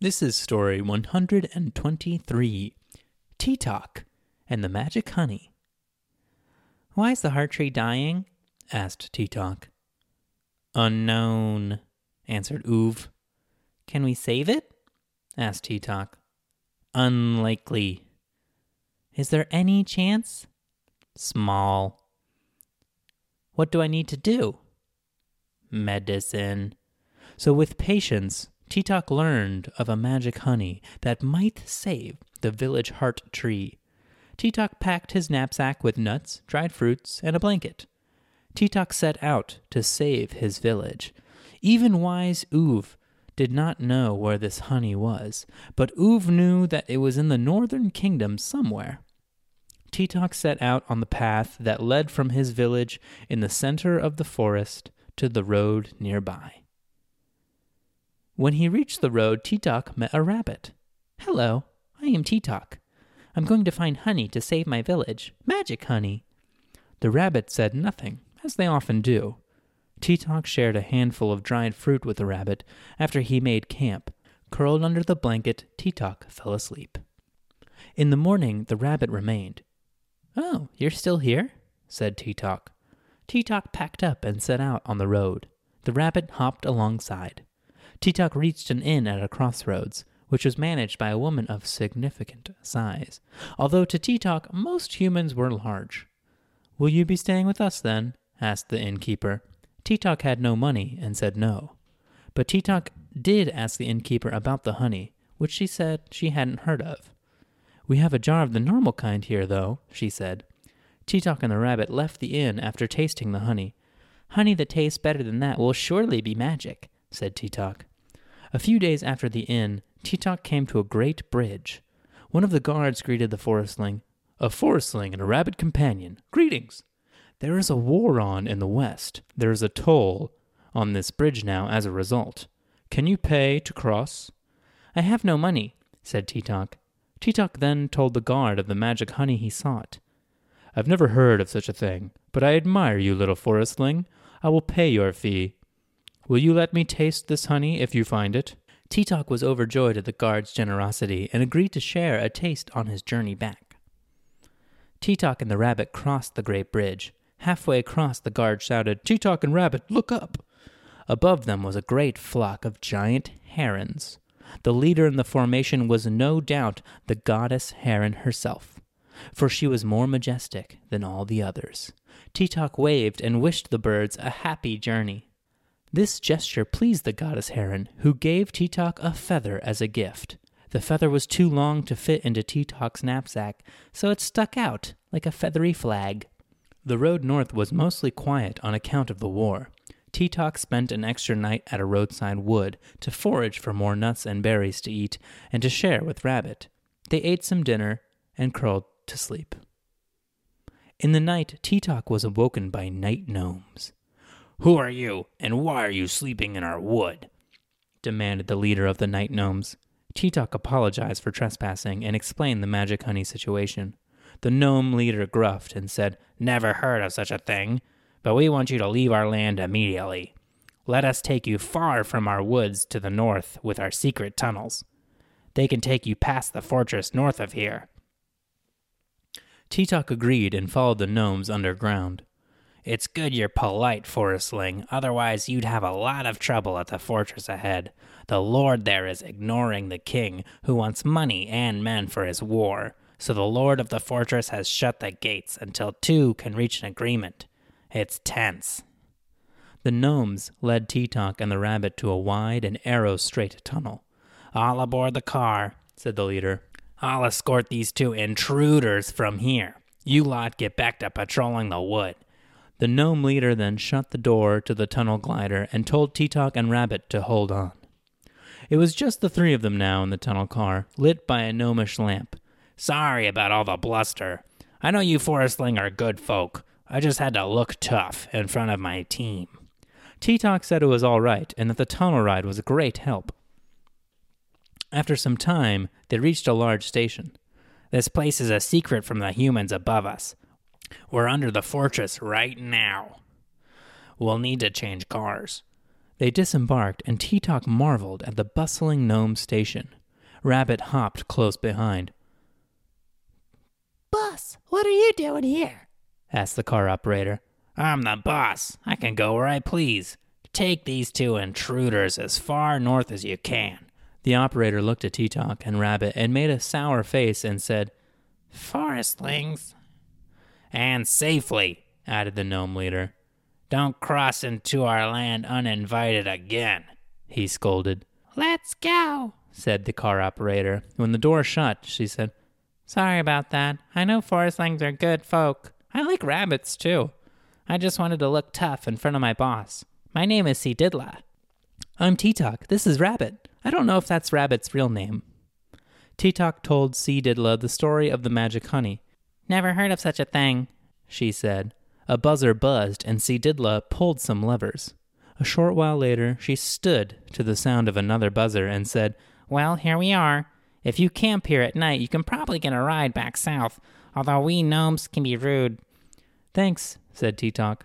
This is story 123 Tea Talk and the Magic Honey. Why is the heart tree dying? asked Tea Talk. Unknown, answered Oov. Can we save it? asked Tea Talk. Unlikely. Is there any chance? Small. What do I need to do? Medicine. So, with patience, Talk learned of a magic honey that might save the village heart tree. Talk packed his knapsack with nuts, dried fruits, and a blanket. Talk set out to save his village. Even wise Oov did not know where this honey was, but Oov knew that it was in the northern kingdom somewhere. Talk set out on the path that led from his village in the center of the forest to the road nearby. When he reached the road, Talk met a rabbit. Hello, I am Talk. I'm going to find honey to save my village. Magic honey. The rabbit said nothing, as they often do. Talk shared a handful of dried fruit with the rabbit after he made camp. Curled under the blanket, Talk fell asleep. In the morning, the rabbit remained. Oh, you're still here? said. Tea Talk packed up and set out on the road. The rabbit hopped alongside. Talk reached an inn at a crossroads, which was managed by a woman of significant size, although to Talk most humans were large. Will you be staying with us then? asked the innkeeper. Talk had no money and said no. But Talk did ask the innkeeper about the honey, which she said she hadn't heard of. We have a jar of the normal kind here, though, she said. Talk and the rabbit left the inn after tasting the honey. Honey that tastes better than that will surely be magic, said Talk. A few days after the inn, Talk came to a great bridge. One of the guards greeted the forestling. A forestling and a rabbit companion. Greetings! There is a war on in the west. There is a toll on this bridge now as a result. Can you pay to cross? I have no money, said. Tea Talk then told the guard of the magic honey he sought. I've never heard of such a thing, but I admire you, little forestling. I will pay your fee. Will you let me taste this honey if you find it? Talk was overjoyed at the guard's generosity and agreed to share a taste on his journey back. Talk and the rabbit crossed the great bridge. Halfway across, the guard shouted, Talk and Rabbit, look up! Above them was a great flock of giant herons. The leader in the formation was no doubt the goddess Heron herself, for she was more majestic than all the others. Talk waved and wished the birds a happy journey. This gesture pleased the goddess heron, who gave Talk a feather as a gift. The feather was too long to fit into Tea Talk's knapsack, so it stuck out like a feathery flag. The road north was mostly quiet on account of the war. Talk spent an extra night at a roadside wood to forage for more nuts and berries to eat and to share with Rabbit. They ate some dinner and curled to sleep. In the night, Talk was awoken by night gnomes. Who are you, and why are you sleeping in our wood? demanded the leader of the night gnomes. Tea apologized for trespassing and explained the magic honey situation. The gnome leader gruffed and said, Never heard of such a thing, but we want you to leave our land immediately. Let us take you far from our woods to the north with our secret tunnels. They can take you past the fortress north of here. Tea agreed and followed the gnomes underground. It's good you're polite, Forestling, otherwise you'd have a lot of trouble at the fortress ahead. The lord there is ignoring the king, who wants money and men for his war, so the lord of the fortress has shut the gates until two can reach an agreement. It's tense. The gnomes led Tea Talk and the rabbit to a wide and arrow straight tunnel. All aboard the car, said the leader. I'll escort these two intruders from here. You lot get back to patrolling the wood. The gnome leader then shut the door to the tunnel glider and told Tea and Rabbit to hold on. It was just the three of them now in the tunnel car, lit by a gnomish lamp. Sorry about all the bluster. I know you Forestling are good folk. I just had to look tough in front of my team. Tea said it was all right and that the tunnel ride was a great help. After some time, they reached a large station. This place is a secret from the humans above us. We're under the fortress right now. We'll need to change cars. They disembarked, and Teetalk marveled at the bustling gnome station. Rabbit hopped close behind. Boss, what are you doing here? asked the car operator. I'm the boss. I can go where I please. Take these two intruders as far north as you can. The operator looked at Teetalk and Rabbit and made a sour face and said, Forestlings. And safely, added the gnome leader. Don't cross into our land uninvited again, he scolded. Let's go, said the car operator. When the door shut, she said, Sorry about that. I know forestlings are good folk. I like rabbits too. I just wanted to look tough in front of my boss. My name is C. Seedidla. I'm Teetalk. This is Rabbit. I don't know if that's Rabbit's real name. Teetalk told C. Seedidla the story of the magic honey. Never heard of such a thing, she said. A buzzer buzzed, and Seedidla pulled some levers. A short while later, she stood to the sound of another buzzer and said, Well, here we are. If you camp here at night, you can probably get a ride back south, although we gnomes can be rude. Thanks, said Teetalk.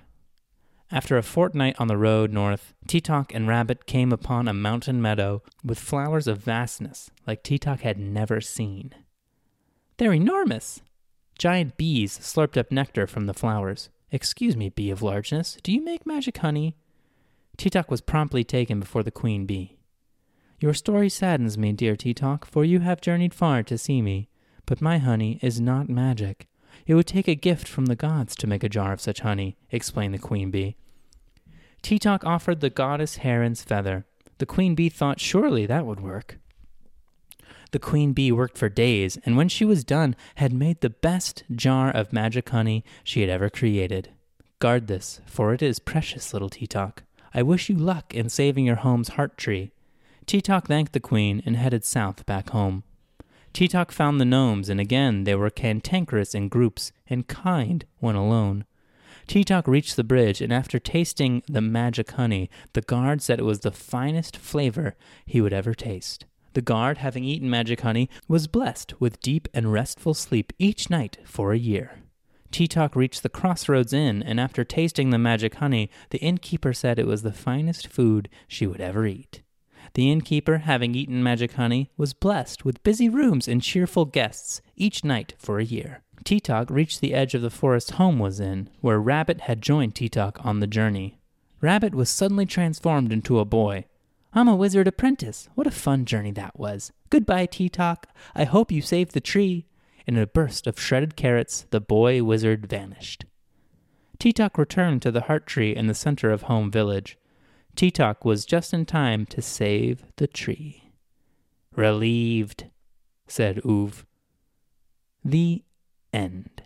After a fortnight on the road north, Teetalk and Rabbit came upon a mountain meadow with flowers of vastness like Teetalk had never seen. They're enormous! Giant bees slurped up nectar from the flowers. Excuse me, bee of largeness, do you make magic honey? Teetalk was promptly taken before the queen bee. Your story saddens me, dear Teetalk, for you have journeyed far to see me. But my honey is not magic. It would take a gift from the gods to make a jar of such honey, explained the queen bee. Teetalk offered the goddess Heron's feather. The queen bee thought surely that would work. The queen bee worked for days, and when she was done, had made the best jar of magic honey she had ever created. Guard this, for it is precious, little Teetalk. I wish you luck in saving your home's heart tree. Teetalk thanked the queen and headed south back home. Teetalk found the gnomes, and again they were cantankerous in groups and kind when alone. Teetalk reached the bridge, and after tasting the magic honey, the guard said it was the finest flavor he would ever taste. The guard, having eaten magic honey, was blessed with deep and restful sleep each night for a year. Teetalk reached the Crossroads Inn, and after tasting the magic honey, the innkeeper said it was the finest food she would ever eat. The innkeeper, having eaten magic honey, was blessed with busy rooms and cheerful guests each night for a year. Teetalk reached the edge of the forest home was in, where Rabbit had joined Teetalk on the journey. Rabbit was suddenly transformed into a boy. I'm a wizard apprentice. What a fun journey that was. Goodbye, Teetalk. I hope you saved the tree. In a burst of shredded carrots, the boy wizard vanished. Teetalk returned to the heart tree in the center of home village. Teetalk was just in time to save the tree. Relieved, said Oov. The end.